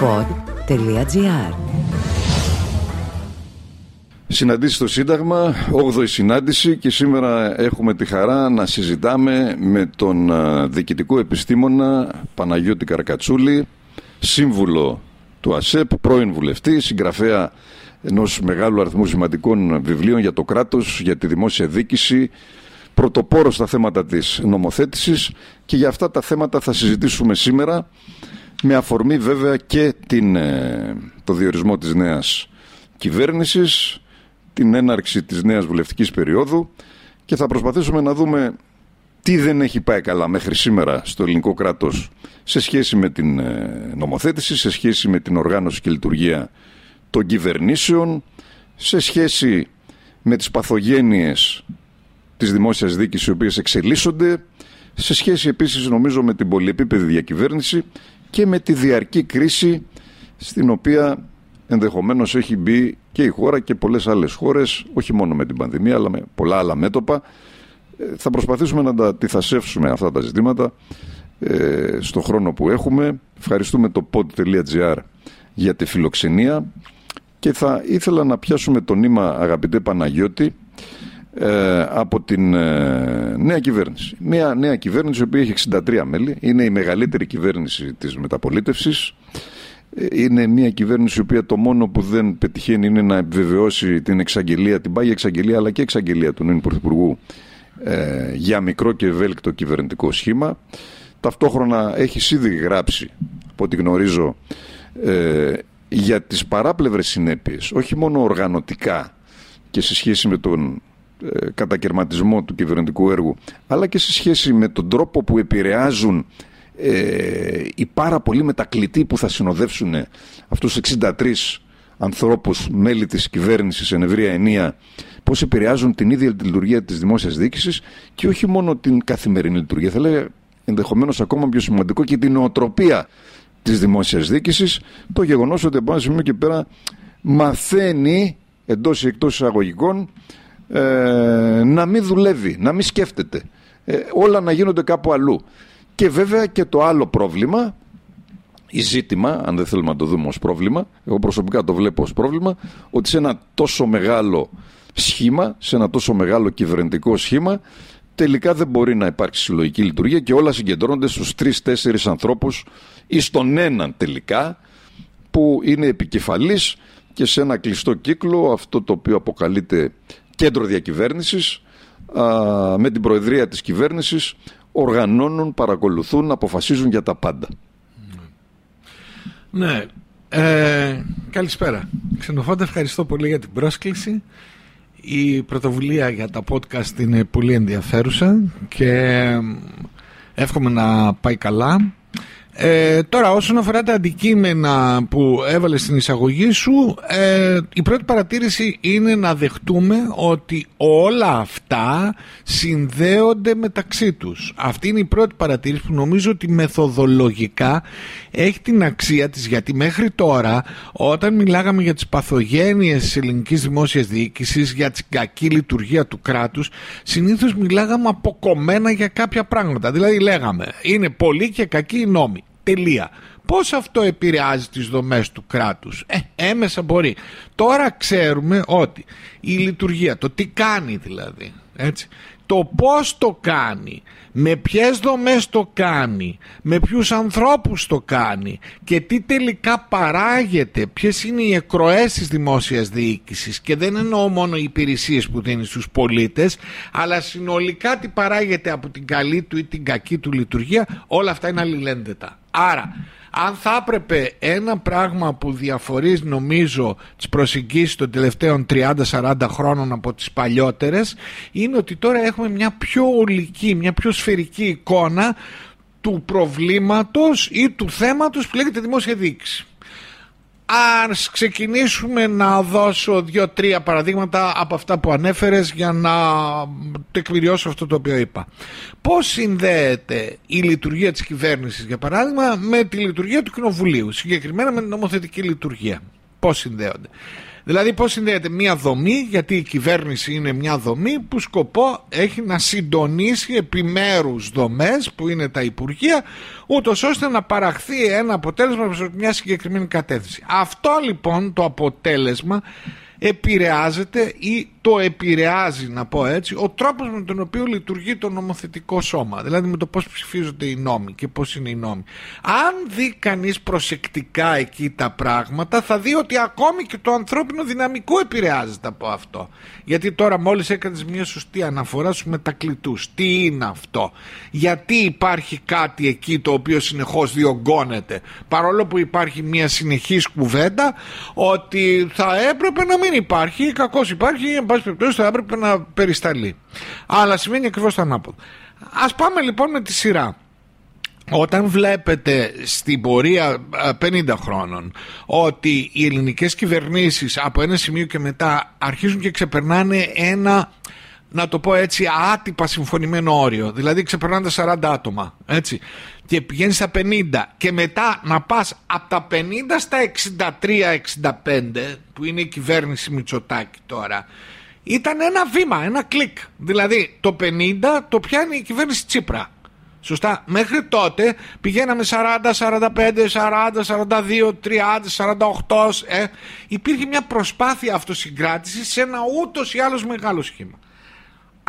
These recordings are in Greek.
pod.gr Συναντήσεις στο Σύνταγμα, 8η συνάντηση και σήμερα έχουμε τη χαρά να συζητάμε με τον διοικητικό επιστήμονα Παναγιώτη Καρακατσούλη, σύμβουλο του ΑΣΕΠ, πρώην βουλευτή, συγγραφέα ενός μεγάλου αριθμού σημαντικών βιβλίων για το κράτος, για τη δημόσια δίκηση, πρωτοπόρος στα θέματα της νομοθέτησης και για αυτά τα θέματα θα συζητήσουμε σήμερα με αφορμή βέβαια και την, ε, το διορισμό της νέας κυβέρνησης, την έναρξη της νέας βουλευτικής περίοδου και θα προσπαθήσουμε να δούμε τι δεν έχει πάει καλά μέχρι σήμερα στο ελληνικό κράτος σε σχέση με την ε, νομοθέτηση, σε σχέση με την οργάνωση και λειτουργία των κυβερνήσεων, σε σχέση με τις παθογένειες της δημόσιας δίκης οι οποίες εξελίσσονται, σε σχέση επίσης νομίζω με την πολυεπίπεδη διακυβέρνηση και με τη διαρκή κρίση στην οποία ενδεχομένως έχει μπει και η χώρα και πολλές άλλες χώρες, όχι μόνο με την πανδημία αλλά με πολλά άλλα μέτωπα. Ε, θα προσπαθήσουμε να τα αντιθασεύσουμε αυτά τα ζητήματα ε, στο χρόνο που έχουμε. Ευχαριστούμε το pod.gr για τη φιλοξενία και θα ήθελα να πιάσουμε το νήμα αγαπητέ Παναγιώτη ε, από την ε, νέα κυβέρνηση. Μια νέα κυβέρνηση η οποία έχει 63 μέλη, είναι η μεγαλύτερη κυβέρνηση της μεταπολίτευσης. Ε, είναι μια κυβέρνηση η οποία το μόνο που δεν πετυχαίνει είναι να επιβεβαιώσει την εξαγγελία, την πάγια εξαγγελία αλλά και εξαγγελία του νέου Πρωθυπουργού ε, για μικρό και ευέλικτο κυβερνητικό σχήμα. Ταυτόχρονα έχεις ήδη γράψει, από ό,τι γνωρίζω, ε, για τις παράπλευρες συνέπειες, όχι μόνο οργανωτικά και σε σχέση με τον ε, κατακαιρματισμό του κυβερνητικού έργου, αλλά και σε σχέση με τον τρόπο που επηρεάζουν ε, οι πάρα πολλοί μετακλητοί που θα συνοδεύσουν αυτούς τους 63 ανθρώπους μέλη της κυβέρνησης εν ευρία ενία πώς επηρεάζουν την ίδια τη λειτουργία της δημόσιας διοίκησης και όχι μόνο την καθημερινή λειτουργία. Θα λέγα ενδεχομένως ακόμα πιο σημαντικό και την νοοτροπία της δημόσιας διοίκησης το γεγονός ότι από ένα σημείο και πέρα μαθαίνει εντός ή εκτός εισαγωγικών ε, να μην δουλεύει, να μην σκέφτεται. Ε, όλα να γίνονται κάπου αλλού. Και βέβαια και το άλλο πρόβλημα ή ζήτημα, αν δεν θέλουμε να το δούμε ως πρόβλημα εγώ προσωπικά το βλέπω ως πρόβλημα ότι σε ένα τόσο μεγάλο σχήμα, σε ένα τόσο μεγάλο κυβερνητικό σχήμα τελικά δεν μπορεί να υπάρξει συλλογική λειτουργία και όλα συγκεντρώνονται στους τρεις-τέσσερις ανθρώπους ή στον έναν τελικά που είναι επικεφαλής και σε ένα κλειστό κύκλο αυτό το οποίο αποκαλείται κέντρο διακυβέρνησης με την προεδρία της κυβέρνησης οργανώνουν, παρακολουθούν, αποφασίζουν για τα πάντα. Ναι. Ε, καλησπέρα. Ξενοφόντα, ευχαριστώ πολύ για την πρόσκληση. Η πρωτοβουλία για τα podcast είναι πολύ ενδιαφέρουσα και εύχομαι να πάει καλά. Ε, τώρα όσον αφορά τα αντικείμενα που έβαλες στην εισαγωγή σου ε, η πρώτη παρατήρηση είναι να δεχτούμε ότι όλα αυτά συνδέονται μεταξύ τους. Αυτή είναι η πρώτη παρατήρηση που νομίζω ότι μεθοδολογικά έχει την αξία της γιατί μέχρι τώρα όταν μιλάγαμε για τις παθογένειες της ελληνικής δημόσιας διοίκησης για την κακή λειτουργία του κράτους συνήθως μιλάγαμε αποκομμένα για κάποια πράγματα. Δηλαδή λέγαμε είναι πολύ και κακή η νόμη Τελεία. Πώς αυτό επηρεάζει τις δομές του κράτους; Ε, έμεσα μπορεί. Τώρα ξέρουμε ότι η λειτουργία, το τι κάνει δηλαδή, έτσι, το πώς το κάνει, με ποιες δομές το κάνει, με ποιους ανθρώπους το κάνει και τι τελικά παράγεται, ποιες είναι οι εκροές της δημόσιας διοίκησης και δεν εννοώ μόνο οι υπηρεσίες που δίνει στους πολίτες αλλά συνολικά τι παράγεται από την καλή του ή την κακή του λειτουργία όλα αυτά είναι αλληλένδετα. Άρα αν θα έπρεπε ένα πράγμα που διαφορείς νομίζω τις προσεγγίσεις των τελευταίων 30-40 χρόνων από τις παλιότερες είναι ότι τώρα έχουμε μια πιο ολική, μια πιο σφαιρική εικόνα του προβλήματος ή του θέματος που λέγεται δημόσια διοίκηση. Ας ξεκινήσουμε να δώσω δύο-τρία παραδείγματα από αυτά που ανέφερες για να τεκμηριώσω αυτό το οποίο είπα. Πώς συνδέεται η λειτουργία της κυβέρνησης για παράδειγμα με τη λειτουργία του Κοινοβουλίου, συγκεκριμένα με την νομοθετική λειτουργία; Πώς συνδέονται; Δηλαδή πώς συνδέεται μια δομή, γιατί η κυβέρνηση είναι μια δομή που σκοπό έχει να συντονίσει επιμέρους δομές που είναι τα Υπουργεία, ούτως ώστε να παραχθεί ένα αποτέλεσμα προς μια συγκεκριμένη κατεύθυνση. Αυτό λοιπόν το αποτέλεσμα επηρεάζεται ή το επηρεάζει να πω έτσι ο τρόπος με τον οποίο λειτουργεί το νομοθετικό σώμα. Δηλαδή με το πώς ψηφίζονται οι νόμοι και πώς είναι οι νόμοι. Αν δει κανείς προσεκτικά εκεί τα πράγματα θα δει ότι ακόμη και το ανθρώπινο δυναμικό επηρεάζεται από αυτό. Γιατί τώρα μόλις έκανες μια σωστή αναφορά στους μετακλητούς. Τι είναι αυτό; Γιατί υπάρχει κάτι εκεί το οποίο συνεχώς διωγγώνεται; Παρόλο που υπάρχει μια συνεχής κουβέντα ότι θα έπρεπε να μην υπάρχει κακώς υπάρχει πάση περιπτώσει θα έπρεπε να περισταλεί. Αλλά σημαίνει ακριβώς το ανάποδο. Α πάμε λοιπόν με τη σειρά. Όταν βλέπετε στην πορεία 50 χρόνων ότι οι ελληνικές κυβερνήσεις από ένα σημείο και μετά αρχίζουν και ξεπερνάνε ένα να το πω έτσι άτυπα συμφωνημένο όριο δηλαδή ξεπερνάνε τα 40 άτομα έτσι και πηγαίνεις στα 50 και μετά να πας από τα 50 στα 63-65 που είναι η κυβέρνηση Μητσοτάκη τώρα ήταν ένα βήμα, ένα κλικ. Δηλαδή το 50 το πιάνει η κυβέρνηση Τσίπρα. Σωστά. Μέχρι τότε πηγαίναμε 40, 45, 40, 42, 30, 48. Ε. Υπήρχε μια προσπάθεια αυτοσυγκράτησης σε ένα ούτως ή άλλως μεγάλο σχήμα.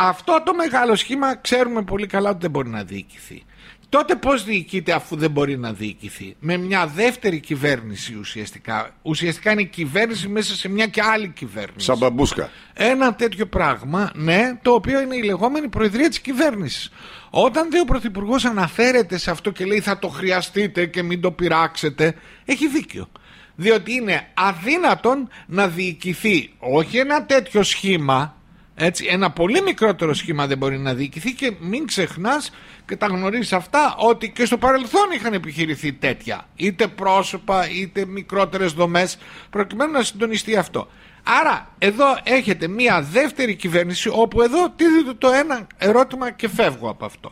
Αυτό το μεγάλο σχήμα ξέρουμε πολύ καλά ότι δεν μπορεί να διοικηθεί. Τότε πώς διοικείται αφού δεν μπορεί να διοικηθεί; Με μια δεύτερη κυβέρνηση ουσιαστικά. Ουσιαστικά είναι η κυβέρνηση μέσα σε μια και άλλη κυβέρνηση. Σαν μπαμπούσκα. Ένα τέτοιο πράγμα, ναι, το οποίο είναι η λεγόμενη προεδρία της κυβέρνησης. Όταν δε ο Πρωθυπουργός αναφέρεται σε αυτό και λέει θα το χρειαστείτε και μην το πειράξετε, έχει δίκιο. Διότι είναι αδύνατον να διοικηθεί όχι ένα τέτοιο σχήμα, έτσι, ένα πολύ μικρότερο σχήμα δεν μπορεί να διοικηθεί και μην ξεχνάς και τα γνωρίζεις αυτά ότι και στο παρελθόν είχαν επιχειρηθεί τέτοια είτε πρόσωπα είτε μικρότερες δομές προκειμένου να συντονιστεί αυτό. Άρα εδώ έχετε μια δεύτερη κυβέρνηση όπου εδώ τίθεται το ένα ερώτημα και φεύγω από αυτό.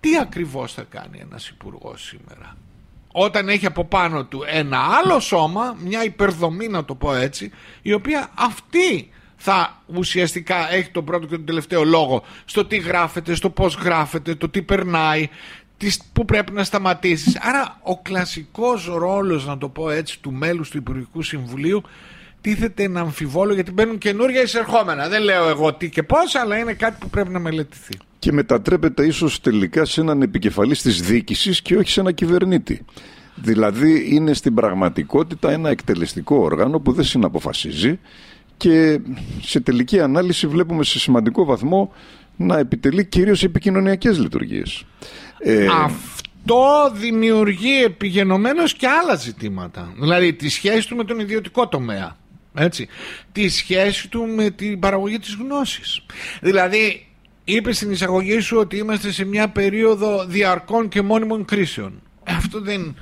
Τι ακριβώς θα κάνει ένας υπουργός σήμερα; Όταν έχει από πάνω του ένα άλλο σώμα, μια υπερδομή να το πω έτσι, η οποία αυτή θα ουσιαστικά έχει τον πρώτο και τον τελευταίο λόγο στο τι γράφεται, στο πώς γράφεται, το τι περνάει, που πρέπει να σταματήσεις. Άρα ο κλασικός ρόλος, να το πω έτσι, του μέλους του Υπουργικού Συμβουλίου τίθεται να αμφιβόλω γιατί μπαίνουν καινούργια εισερχόμενα. Δεν λέω εγώ τι και πώς, αλλά είναι κάτι που πρέπει να μελετηθεί. Και μετατρέπεται ίσως τελικά σε έναν επικεφαλής της διοίκησης και όχι σε ένα κυβερνήτη. Δηλαδή είναι στην πραγματικότητα ένα εκτελεστικό όργανο που δεν συναποφασίζει και σε τελική ανάλυση βλέπουμε σε σημαντικό βαθμό να επιτελεί κυρίως επικοινωνιακές λειτουργίες. Ε, Αυτό δημιουργεί επιγενωμένως και άλλα ζητήματα. Δηλαδή τη σχέση του με τον ιδιωτικό τομέα. Έτσι. Τη σχέση του με την παραγωγή της γνώσης. Δηλαδή είπες στην εισαγωγή σου ότι είμαστε σε μια περίοδο διαρκών και μόνιμων κρίσεων. Αυτό δεν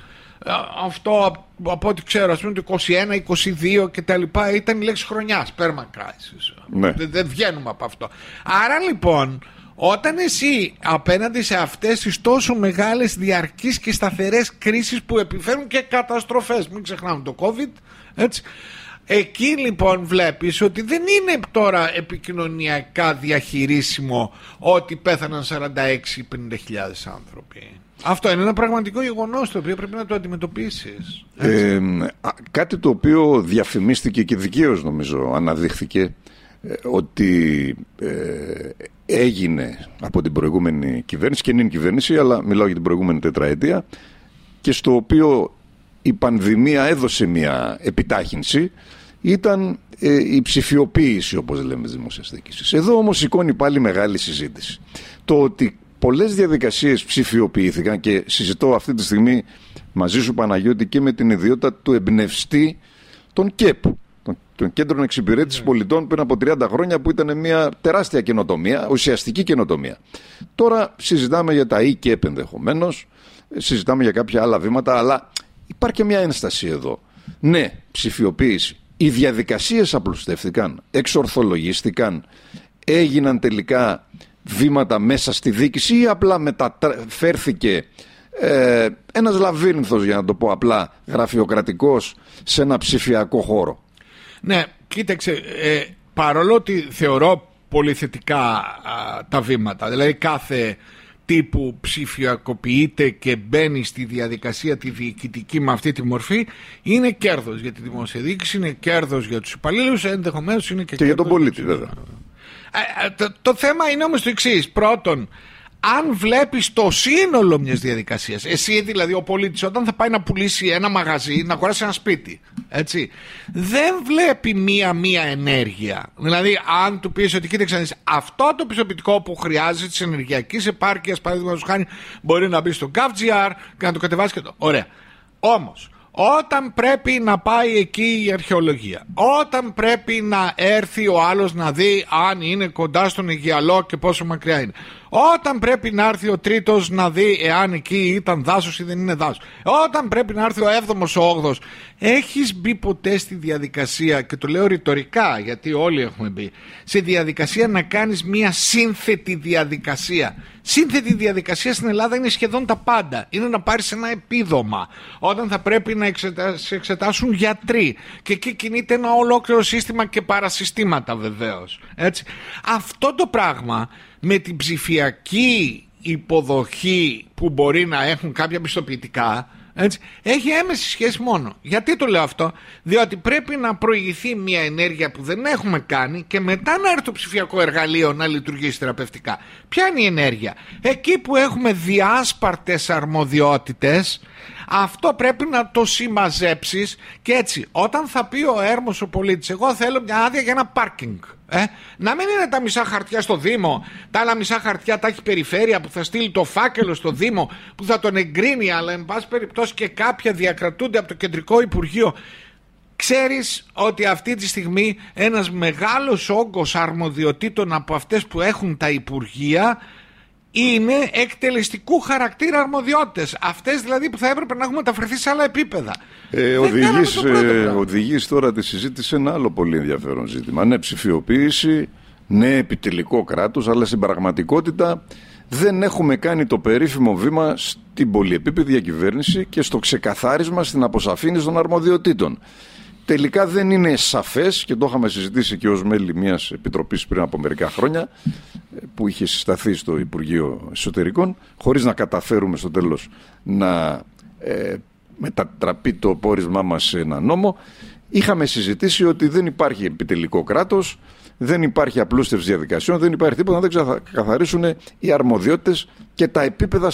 ε, αυτό από ό,τι ξέρω, ας πούμε το 21, 22 και τα λοιπά ήταν η λέξη χρονιάς, perma crisis. Ναι. Δεν, δεν βγαίνουμε από αυτό. Άρα λοιπόν, όταν εσύ απέναντι σε αυτές τις τόσο μεγάλες διαρκείς και σταθερές κρίσεις που επιφέρουν και καταστροφές, μην ξεχνάμε το COVID, έτσι, Εκεί λοιπόν βλέπεις ότι δεν είναι τώρα επικοινωνιακά διαχειρίσιμο ότι πέθαναν 46-50 άνθρωποι. Αυτό είναι ένα πραγματικό γεγονός το οποίο πρέπει να το αντιμετωπίσεις. Ε, κάτι το οποίο διαφημίστηκε και δικαίως νομίζω αναδείχθηκε ε, ότι ε, έγινε από την προηγούμενη κυβέρνηση και είναι κυβέρνηση αλλά μιλάω για την προηγούμενη τετραετία και στο οποίο η πανδημία έδωσε μια επιτάχυνση ήταν ε, η ψηφιοποίηση όπως λέμε της δημόσιας Εδώ όμως σηκώνει πάλι μεγάλη συζήτηση. Το ότι πολλές διαδικασίες ψηφιοποιήθηκαν και συζητώ αυτή τη στιγμή μαζί σου Παναγιώτη και με την ιδιότητα του εμπνευστή των ΚΕΠ των Κέντρων Εξυπηρέτησης ναι. Πολιτών πριν από 30 χρόνια που ήταν μια τεράστια καινοτομία, ουσιαστική καινοτομία. Τώρα συζητάμε για τα ΙΚΕΠ ενδεχομένως, συζητάμε για κάποια άλλα βήματα, αλλά υπάρχει και μια ένσταση εδώ. Ναι, ψηφιοποίηση. Οι διαδικασίες απλουστεύτηκαν, εξορθολογίστηκαν, έγιναν τελικά βήματα μέσα στη δίκηση ή απλά μεταφέρθηκε ε, ένας λαβύρινθος για να το πω απλά γραφειοκρατικός σε ένα ψηφιακό χώρο; Ναι, κοίταξε, ε, παρόλο ότι θεωρώ πολύ θετικά τα βήματα, δηλαδή κάθε τύπου ψηφιακοποιείται και μπαίνει στη διαδικασία τη διοικητική με αυτή τη μορφή είναι κέρδος για τη δημόσια διοίκηση, είναι κέρδος για τους υπαλλήλους, ενδεχομένως είναι και, και για τον πολίτη βέβαια. Ε, ε, το, το θέμα είναι όμως το εξής. Πρώτον, αν βλέπεις το σύνολο μιας διαδικασίας εσύ δηλαδή ο πολίτης όταν θα πάει να πουλήσει ένα μαγαζί να αγοράσει ένα σπίτι έτσι, δεν βλέπει μία-μία ενέργεια. Δηλαδή αν του πεις ότι κοίταξε αυτό το πιστοποιητικό που χρειάζεται της ενεργειακής επάρκειας παραδείγματος χάνει μπορεί να μπει στο GovGR και να το κατεβάσεις και το ωραία. Όμως όταν πρέπει να πάει εκεί η αρχαιολογία, όταν πρέπει να έρθει ο άλλος να δει αν είναι κοντά στον Αιγιαλό και πόσο μακριά είναι, όταν πρέπει να έρθει ο τρίτος να δει εάν εκεί ήταν δάσος ή δεν είναι δάσος, όταν πρέπει να έρθει ο έβδομος ο όγδος, έχεις μπει ποτέ στη διαδικασία, και το λέω ρητορικά γιατί όλοι έχουμε μπει, σε διαδικασία να κάνεις μια σύνθετη διαδικασία Σύνθετη διαδικασία στην Ελλάδα είναι σχεδόν τα πάντα. Είναι να πάρεις ένα επίδομα. Όταν θα πρέπει να σε εξετάσουν γιατροί. Και εκεί κινείται ένα ολόκληρο σύστημα και παρασυστήματα βεβαίως. Αυτό το πράγμα με την ψηφιακή υποδοχή που μπορεί να έχουν κάποια πιστοποιητικά έτσι, έχει έμεση σχέση μόνο. Γιατί το λέω αυτό, Διότι πρέπει να προηγηθεί μια ενέργεια που δεν έχουμε κάνει και μετά να έρθει το ψηφιακό εργαλείο να λειτουργήσει θεραπευτικά. Ποια είναι η ενέργεια, Εκεί που έχουμε διάσπαρτες αρμοδιότητες αυτό πρέπει να το συμμαζέψεις και έτσι, όταν θα πει ο έρμος ο πολίτης, εγώ θέλω μια άδεια για ένα πάρκινγκ. Ε; Να μην είναι τα μισά χαρτιά στο Δήμο, τα άλλα μισά χαρτιά τα έχει περιφέρεια που θα στείλει το φάκελο στο Δήμο, που θα τον εγκρίνει, αλλά εν πάση περιπτώσει και κάποια διακρατούνται από το Κεντρικό Υπουργείο. Ξέρεις ότι αυτή τη στιγμή ένας μεγάλος όγκος αρμοδιοτήτων από αυτές που έχουν τα Υπουργεία είναι εκτελεστικού χαρακτήρα αρμοδιότητες. Αυτές δηλαδή που θα έπρεπε να έχουν μεταφερθεί σε άλλα επίπεδα. Ε, Οδηγείς ε, τώρα τη συζήτηση σε ένα άλλο πολύ ενδιαφέρον ζήτημα. Ναι, ψηφιοποίηση, ναι, επιτελικό κράτος, αλλά στην πραγματικότητα δεν έχουμε κάνει το περίφημο βήμα στην πολυεπίπεδη διακυβέρνηση και στο ξεκαθάρισμα στην αποσαφήνιση των αρμοδιοτήτων τελικά δεν είναι σαφές και το είχαμε συζητήσει και ως μέλη μιας επιτροπής πριν από μερικά χρόνια που είχε συσταθεί στο Υπουργείο Εσωτερικών χωρίς να καταφέρουμε στο τέλος να ε, μετατραπεί το πόρισμά μας σε ένα νόμο είχαμε συζητήσει ότι δεν υπάρχει επιτελικό κράτος δεν υπάρχει απλούστευση διαδικασιών, δεν υπάρχει τίποτα να δεν ξεκαθαρίσουν οι αρμοδιότητες και τα επίπεδα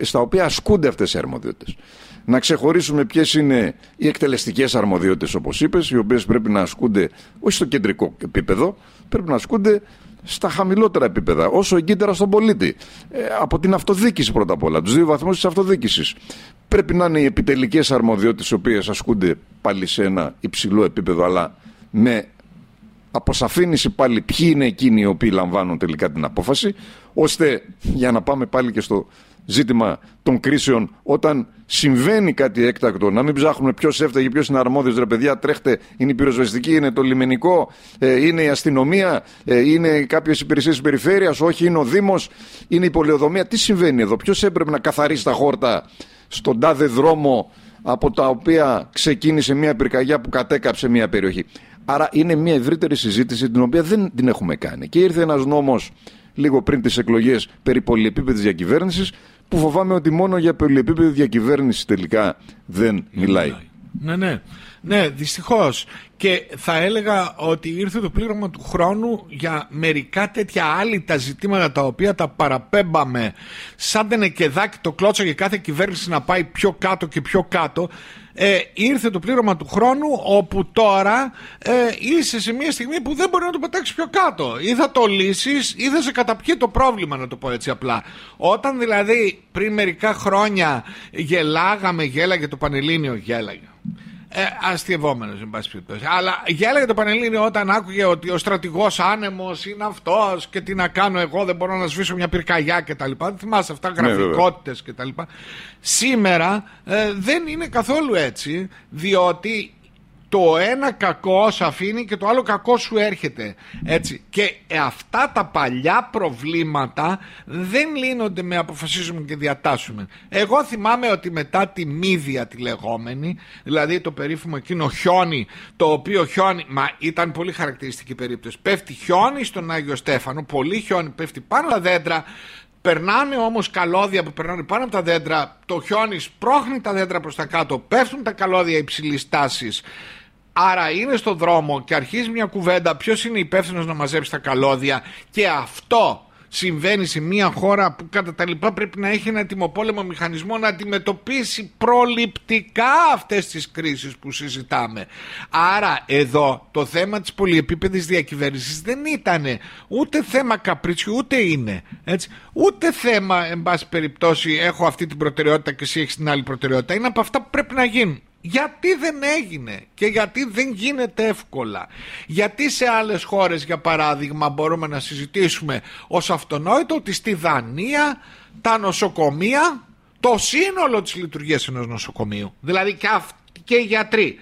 στα οποία ασκούνται αυτές οι αρμοδιότητες να ξεχωρίσουμε ποιες είναι οι εκτελεστικές αρμοδιότητες, όπως είπες, οι οποίες πρέπει να ασκούνται όχι στο κεντρικό επίπεδο, πρέπει να ασκούνται στα χαμηλότερα επίπεδα, όσο εγκύτερα στον πολίτη. Ε, από την αυτοδίκηση πρώτα απ' όλα, τους δύο βαθμούς της αυτοδίκηση. Πρέπει να είναι οι επιτελικές αρμοδιότητες, οι οποίες ασκούνται πάλι σε ένα υψηλό επίπεδο, αλλά με αποσαφήνιση πάλι ποιοι είναι εκείνοι οι οποίοι λαμβάνουν τελικά την απόφαση, ώστε για να πάμε πάλι και στο ζήτημα των κρίσεων όταν συμβαίνει κάτι έκτακτο, να μην ψάχνουμε ποιος έφταγε, ποιος είναι αρμόδιος, ρε παιδιά, τρέχτε, είναι η πυροσβεστική, είναι το λιμενικό, ε, είναι η αστυνομία, ε, είναι κάποιες υπηρεσίες της περιφέρειας, όχι, είναι ο Δήμος, είναι η πολεοδομία. Τι συμβαίνει εδώ, ποιος έπρεπε να καθαρίσει τα χόρτα στον τάδε δρόμο από τα οποία ξεκίνησε μια πυρκαγιά που κατέκαψε μια περιοχή. Άρα είναι μια ευρύτερη συζήτηση την οποία δεν την έχουμε κάνει. Και ήρθε ένας νόμος λίγο πριν τις εκλογές περί πολυεπίπεδης διακυβέρνησης που φοβάμαι ότι μόνο για πολυεπίπεδη διακυβέρνηση τελικά δεν μιλάει. Ναι, ναι. Ναι, δυστυχώς. Και θα έλεγα ότι ήρθε το πλήρωμα του χρόνου για μερικά τέτοια άλλη τα ζητήματα τα οποία τα παραπέμπαμε. Σαν τενεκεδάκι το κλώτσα για κάθε κυβέρνηση να πάει πιο κάτω και πιο κάτω ε, ήρθε το πλήρωμα του χρόνου όπου τώρα ε, είσαι σε μια στιγμή που δεν μπορεί να το πετάξεις πιο κάτω. Ή θα το λύσεις ή θα σε καταπιεί το πρόβλημα να το πω έτσι απλά. Όταν δηλαδή πριν μερικά χρόνια γελάγαμε γέλαγε το Πανελλήνιο γέλαγε ε, αστειευόμενο, εν πάση περιπτώσει. Αλλά γέλαγε το Πανελλήνιο όταν άκουγε ότι ο στρατηγός άνεμος είναι αυτός και τι να κάνω εγώ, δεν μπορώ να σβήσω μια πυρκαγιά κτλ. Δεν θυμάσαι αυτά, ναι, γραφικότητες ναι, κτλ. Σήμερα ε, δεν είναι καθόλου έτσι, διότι το ένα κακό σου αφήνει και το άλλο κακό σου έρχεται. Έτσι. Και αυτά τα παλιά προβλήματα δεν λύνονται με αποφασίζουμε και διατάσσουμε. Εγώ θυμάμαι ότι μετά τη μύδια τη λεγόμενη, δηλαδή το περίφημο εκείνο χιόνι, το οποίο χιόνι, μα ήταν πολύ χαρακτηριστική περίπτωση. Πέφτει χιόνι στον Άγιο Στέφανο, πολύ χιόνι πέφτει πάνω τα δέντρα, Περνάνε όμως καλώδια που περνάνε πάνω από τα δέντρα, το χιόνι σπρώχνει τα δέντρα προς τα κάτω, πέφτουν τα καλώδια υψηλής τάσης. Άρα είναι στο δρόμο και αρχίζει μια κουβέντα ποιος είναι υπεύθυνος να μαζέψει τα καλώδια και αυτό συμβαίνει σε μια χώρα που κατά τα λοιπά πρέπει να έχει ένα τιμοπόλεμο μηχανισμό να αντιμετωπίσει προληπτικά αυτές τις κρίσεις που συζητάμε. Άρα εδώ το θέμα της πολυεπίπεδης διακυβέρνησης δεν ήταν ούτε θέμα καπρίτσιου ούτε είναι. Έτσι. Ούτε θέμα εν πάση περιπτώσει έχω αυτή την προτεραιότητα και εσύ έχεις την άλλη προτεραιότητα. Είναι από αυτά που πρέπει να γίνουν. Γιατί δεν έγινε και γιατί δεν γίνεται εύκολα; Γιατί σε άλλες χώρες για παράδειγμα μπορούμε να συζητήσουμε ως αυτονόητο ότι στη Δανία τα νοσοκομεία, το σύνολο της λειτουργίας ενός νοσοκομείου, δηλαδή και, και οι γιατροί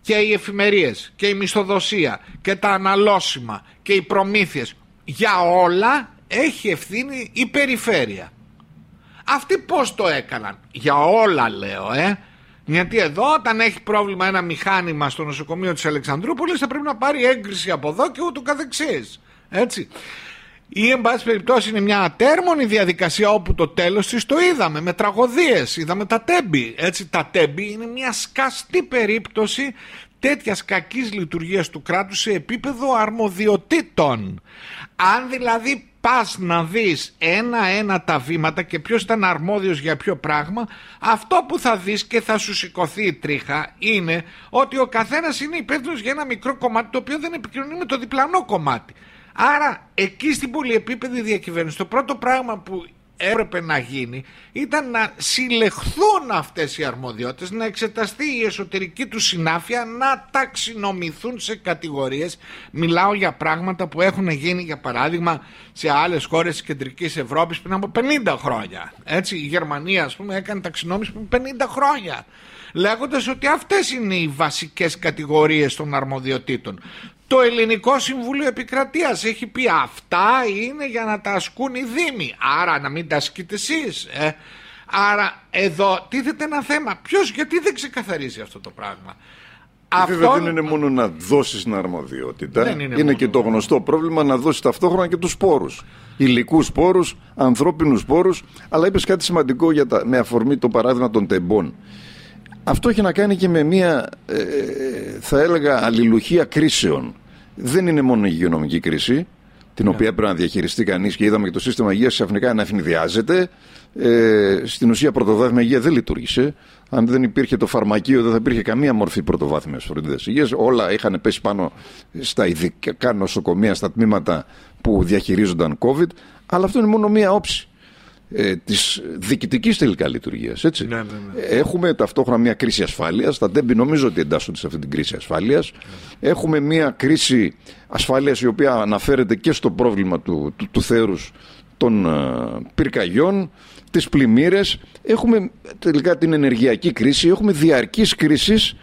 και οι εφημερίες και η μισθοδοσία και τα αναλώσιμα και οι προμήθειες για όλα έχει ευθύνη η περιφέρεια. Αυτοί πώς το έκαναν, για όλα λέω ε, γιατί εδώ, όταν έχει πρόβλημα ένα μηχάνημα στο νοσοκομείο της Αλεξανδρούπολης, θα πρέπει να πάρει έγκριση από εδώ και ούτω καθεξής. Έτσι. Ή, εν πάση περιπτώσει, είναι μια ατέρμονη διαδικασία όπου το τέλος της το είδαμε με τραγωδίες. Είδαμε τα τέμπη. Έτσι, τα τέμπη είναι μια σκαστή περίπτωση τέτοιας κακής λειτουργίας του κράτους σε επίπεδο αρμοδιοτήτων. Αν δηλαδή πας να δεις ένα-ένα τα βήματα και ποιος ήταν αρμόδιος για ποιο πράγμα, αυτό που θα δεις και θα σου σηκωθεί η τρίχα είναι ότι ο καθένας είναι υπεύθυνος για ένα μικρό κομμάτι το οποίο δεν επικοινωνεί με το διπλανό κομμάτι. Άρα εκεί στην πολυεπίπεδη διακυβέρνηση το πρώτο πράγμα που έπρεπε να γίνει ήταν να συλλεχθούν αυτές οι αρμοδιότητες, να εξεταστεί η εσωτερική του συνάφεια, να ταξινομηθούν σε κατηγορίες. Μιλάω για πράγματα που έχουν γίνει για παράδειγμα σε άλλες χώρες της κεντρικής Ευρώπης πριν από 50 χρόνια. Έτσι, η Γερμανία ας πούμε έκανε ταξινόμηση πριν 50 χρόνια λέγοντας ότι αυτές είναι οι βασικές κατηγορίες των αρμοδιοτήτων. Το Ελληνικό Συμβούλιο Επικρατείας έχει πει αυτά είναι για να τα ασκούν οι Δήμοι. Άρα να μην τα ασκείτε εσείς. Ε. Άρα εδώ τίθεται ένα θέμα. Ποιος γιατί δεν ξεκαθαρίζει αυτό το πράγμα. Αυτό δεν είναι μόνο να δώσεις την αρμοδιότητα. είναι, είναι και το γνωστό πρόβλημα να δώσεις ταυτόχρονα και τους πόρους. Υλικούς πόρους, ανθρώπινους πόρους. Αλλά είπες κάτι σημαντικό για τα, με αφορμή το παράδειγμα των τεμπών. Αυτό έχει να κάνει και με μια, ε, θα έλεγα, αλληλουχία κρίσεων δεν είναι μόνο η υγειονομική κρίση, την οποία ναι. πρέπει να διαχειριστεί κανείς και είδαμε και το σύστημα υγείας ξαφνικά να ευνηδιάζεται. Ε, στην ουσία, πρωτοβάθμια υγεία δεν λειτουργήσε. Αν δεν υπήρχε το φαρμακείο, δεν θα υπήρχε καμία μορφή πρωτοβάθμιας φροντίδας υγείας. Όλα είχαν πέσει πάνω στα ειδικά νοσοκομεία, στα τμήματα που διαχειρίζονταν COVID. Αλλά αυτό είναι μόνο μία όψη ε, της διοικητικής τελικά λειτουργίας. Ναι, ναι, ναι. Έχουμε ταυτόχρονα μια κρίση ασφάλειας. Τα τέμπη νομίζω ότι εντάσσονται σε αυτή την κρίση ασφάλειας. Ναι. Έχουμε μια κρίση ασφάλειας η οποία αναφέρεται και στο πρόβλημα του, του, του θέρους των uh, πυρκαγιών, τις πλημμύρες. Έχουμε τελικά την ενεργειακή κρίση, έχουμε διαρκείς κρίσεις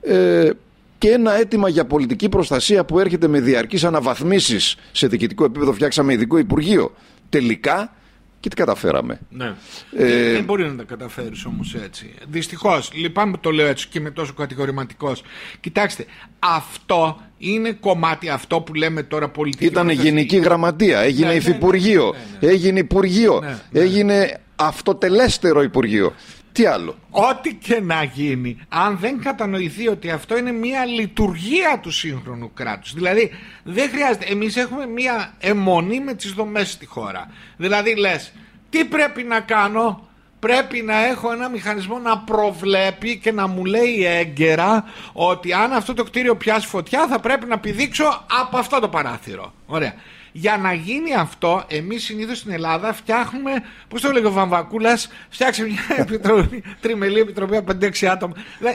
ε, και ένα αίτημα για πολιτική προστασία που έρχεται με διαρκείς αναβαθμίσεις σε διοικητικό επίπεδο. Φτιάξαμε ειδικό Υπουργείο. Τελικά και τι καταφέραμε. Ναι. Ε, δεν μπορεί να τα καταφέρεις όμως έτσι. Δυστυχώς, λυπάμαι που το λέω έτσι και είμαι τόσο κατηγορηματικός. Κοιτάξτε, αυτό είναι κομμάτι αυτό που λέμε τώρα πολιτική. Ήταν γενική γραμματεία, έγινε ναι, ναι υφυπουργείο, ναι, ναι, ναι, έγινε υπουργείο, έγινε αυτοτελέστερο υπουργείο. Τι άλλο; Ό,τι και να γίνει, αν δεν κατανοηθεί ότι αυτό είναι μια λειτουργία του σύγχρονου κράτους. Δηλαδή, δεν χρειάζεται. Εμείς έχουμε μια αιμονή με τις δομές στη χώρα. Δηλαδή, λες, τι πρέπει να κάνω, πρέπει να έχω ένα μηχανισμό να προβλέπει και να μου λέει έγκαιρα ότι αν αυτό το κτίριο πιάσει φωτιά θα πρέπει να πηδήξω από αυτό το παράθυρο. Ωραία. Για να γίνει αυτό, εμείς συνήθως στην Ελλάδα φτιάχνουμε, πώς το λέγει ο Βαμβακούλας, φτιάξει μια επιτροπή, τριμελή επιτροπή από 5-6 άτομα.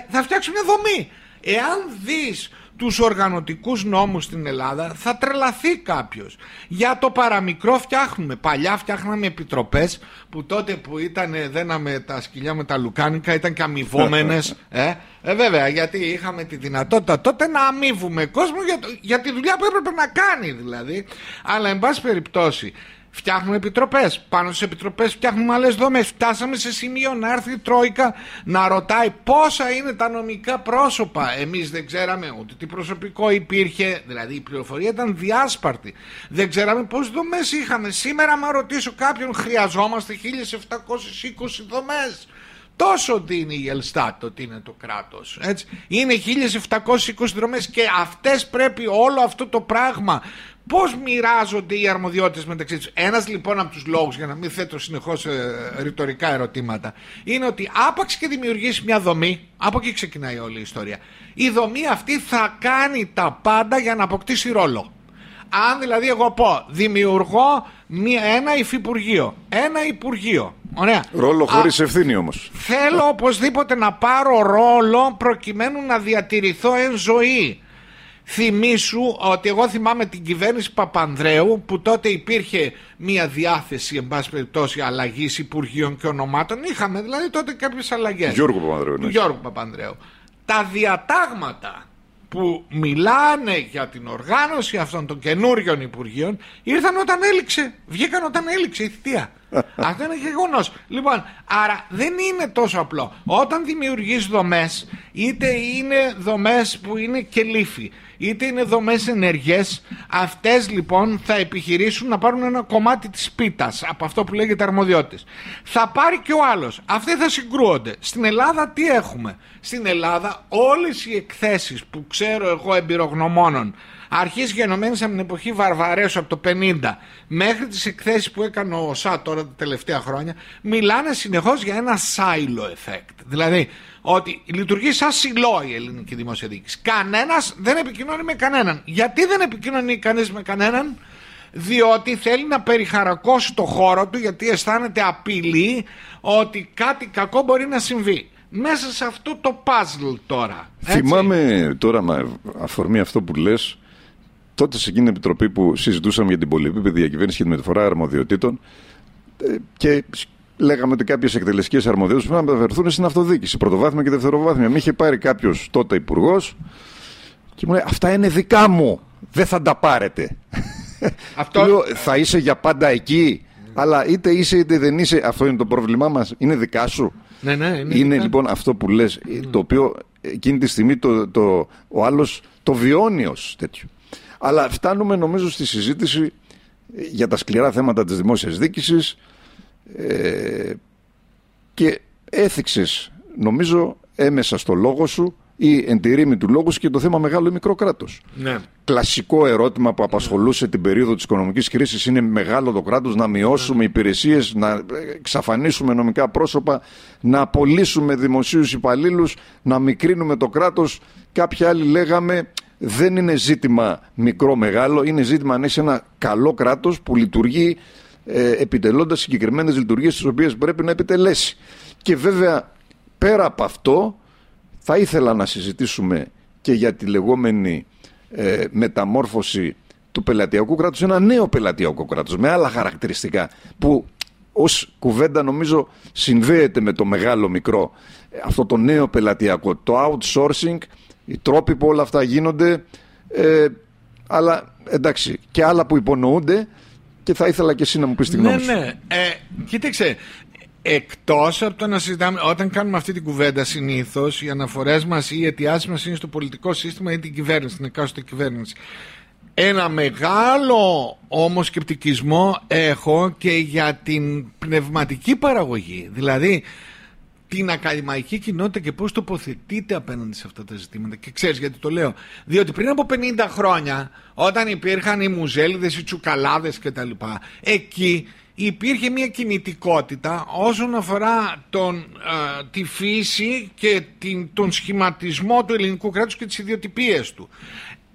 Θα φτιάξουμε μια δομή. Εάν δεις τους οργανωτικούς νόμους στην Ελλάδα θα τρελαθεί κάποιος. Για το παραμικρό φτιάχνουμε. Παλιά φτιάχναμε επιτροπές που τότε που ήταν δέναμε τα σκυλιά με τα λουκάνικα ήταν και αμοιβόμενες. ε, ε, βέβαια γιατί είχαμε τη δυνατότητα τότε να αμείβουμε κόσμο για, για τη δουλειά που έπρεπε να κάνει δηλαδή. Αλλά εν πάση περιπτώσει Φτιάχνουμε επιτροπές. Πάνω στις επιτροπές φτιάχνουμε άλλες δομές. Φτάσαμε σε σημείο να έρθει η Τρόικα να ρωτάει πόσα είναι τα νομικά πρόσωπα. Εμείς δεν ξέραμε ούτε τι προσωπικό υπήρχε. Δηλαδή η πληροφορία ήταν διάσπαρτη. Δεν ξέραμε πόσες δομές είχαμε. Σήμερα, μα ρωτήσω κάποιον, χρειαζόμαστε 1720 δομές. Τόσο δίνει η Ελστάτ ότι είναι το κράτος. Έτσι. Είναι 1720 δρομές και αυτές πρέπει όλο αυτό το πράγμα Πώς μοιράζονται οι αρμοδιότητες μεταξύ τους; Ένας λοιπόν από τους λόγους, για να μην θέτω συνεχώς ε, ρητορικά ερωτήματα, είναι ότι άπαξ και δημιουργήσει μια δομή, από εκεί ξεκινάει όλη η ιστορία. Η δομή αυτή θα κάνει τα πάντα για να αποκτήσει ρόλο. Αν δηλαδή εγώ πω, δημιουργώ μια, ένα υφυπουργείο, ένα υπουργείο. Ωραία. Ρόλο χωρίς ευθύνη όμως. Θέλω οπωσδήποτε να πάρω ρόλο προκειμένου να διατηρηθώ εν ζωή. Θυμήσου ότι εγώ θυμάμαι την κυβέρνηση Παπανδρέου που τότε υπήρχε μια διάθεση εν πάση περιπτώσει αλλαγής υπουργείων και ονομάτων. Είχαμε δηλαδή τότε κάποιες αλλαγές. Γιώργο Παπανδρέου. Ναι. Γιώργο Παπανδρέου. Τα διατάγματα που μιλάνε για την οργάνωση αυτών των καινούριων υπουργείων ήρθαν όταν έληξε. Βγήκαν όταν έληξε η θητεία. Αυτό είναι γεγονός. Λοιπόν, άρα δεν είναι τόσο απλό. Όταν δημιουργείς δομές, είτε είναι δομές που είναι και λύφη, είτε είναι δομές ενεργές αυτές λοιπόν θα επιχειρήσουν να πάρουν ένα κομμάτι της πίτας από αυτό που λέγεται αρμοδιότητες θα πάρει και ο άλλος αυτοί θα συγκρούονται στην Ελλάδα τι έχουμε; Στην Ελλάδα όλες οι εκθέσεις που ξέρω εγώ εμπειρογνωμόνων αρχής γενομένης από την εποχή Βαρβαρέσου από το 50 μέχρι τις εκθέσεις που έκανε ο ΣΑ τώρα τα τελευταία χρόνια μιλάνε συνεχώς για ένα silo effect δηλαδή ότι λειτουργεί σαν σιλό η ελληνική δημόσια διοίκηση. Κανένας δεν επικοινωνεί με κανέναν. Γιατί δεν επικοινωνεί κανείς με κανέναν, διότι θέλει να περιχαρακώσει το χώρο του, γιατί αισθάνεται απειλή ότι κάτι κακό μπορεί να συμβεί. Μέσα σε αυτό το puzzle τώρα. Έτσι. Θυμάμαι τώρα με αφορμή αυτό που λες τότε σε εκείνη την επιτροπή που συζητούσαμε για την πολυεπίπεδη διακυβέρνηση και τη μεταφορά αρμοδιοτήτων ε, και λέγαμε ότι κάποιες εκτελεστικές αρμοδιότητες πρέπει να μεταφερθούν στην αυτοδιοίκηση, πρωτοβάθμια και δευτεροβάθμια. Με είχε πάρει κάποιος τότε υπουργός και μου λέει: Αυτά είναι δικά μου. Δεν θα τα πάρετε. Αυτό... Λέω, θα είσαι για πάντα εκεί. Αλλά είτε είσαι είτε δεν είσαι, αυτό είναι το πρόβλημά μας. Είναι δικά σου. Ναι, ναι, είναι, είναι λοιπόν αυτό που λες, το οποίο εκείνη τη στιγμή το, το, ο άλλος το βιώνει ως τέτοιο. Αλλά φτάνουμε νομίζω στη συζήτηση για τα σκληρά θέματα της δημόσιας δίκησης ε, και έθιξες νομίζω έμεσα στο λόγο σου ή εν τη ρήμη του λόγου και το θέμα μεγάλο ή μικρό κράτος. Ναι. Κλασικό ερώτημα που απασχολούσε την περίοδο της οικονομικής κρίσης είναι μεγάλο το κράτος, να μειώσουμε ναι. υπηρεσίες, να εξαφανίσουμε νομικά πρόσωπα, να απολύσουμε δημοσίους υπαλλήλους, να μικρύνουμε το κράτος. Κάποιοι άλλοι λέγαμε δεν είναι ζήτημα μικρό-μεγάλο, είναι ζήτημα αν έχει ένα καλό κράτος που λειτουργεί ε, επιτελώντας συγκεκριμένες λειτουργίες τις οποίες πρέπει να επιτελέσει. Και βέβαια πέρα από αυτό θα ήθελα να συζητήσουμε και για τη λεγόμενη ε, μεταμόρφωση του πελατειακού κράτους ένα νέο πελατειακό κράτος με άλλα χαρακτηριστικά που ως κουβέντα νομίζω συνδέεται με το μεγάλο μικρό αυτό το νέο πελατειακό το outsourcing οι τρόποι που όλα αυτά γίνονται ε, αλλά εντάξει και άλλα που υπονοούνται και θα ήθελα και εσύ να μου πεις τη γνώμη ναι, σου. Ναι, ναι. Ε, κοίταξε, εκτός από το να συζητάμε, όταν κάνουμε αυτή την κουβέντα συνήθως, οι αναφορές μας ή οι αιτιάσεις μας είναι στο πολιτικό σύστημα ή την κυβέρνηση, την εκάστοτε κυβέρνηση. Ένα μεγάλο όμως σκεπτικισμό έχω και για την πνευματική παραγωγή. Δηλαδή, την ακαδημαϊκή κοινότητα και πώς τοποθετείται απέναντι σε αυτά τα ζητήματα. Και ξέρεις γιατί το λέω. Διότι πριν από 50 χρόνια, όταν υπήρχαν οι μουζέλιδες, οι τσουκαλάδες κτλ. Εκεί υπήρχε μια κινητικότητα όσον αφορά τον, ε, τη φύση και την, τον σχηματισμό του ελληνικού κράτους και τις ιδιοτυπίες του.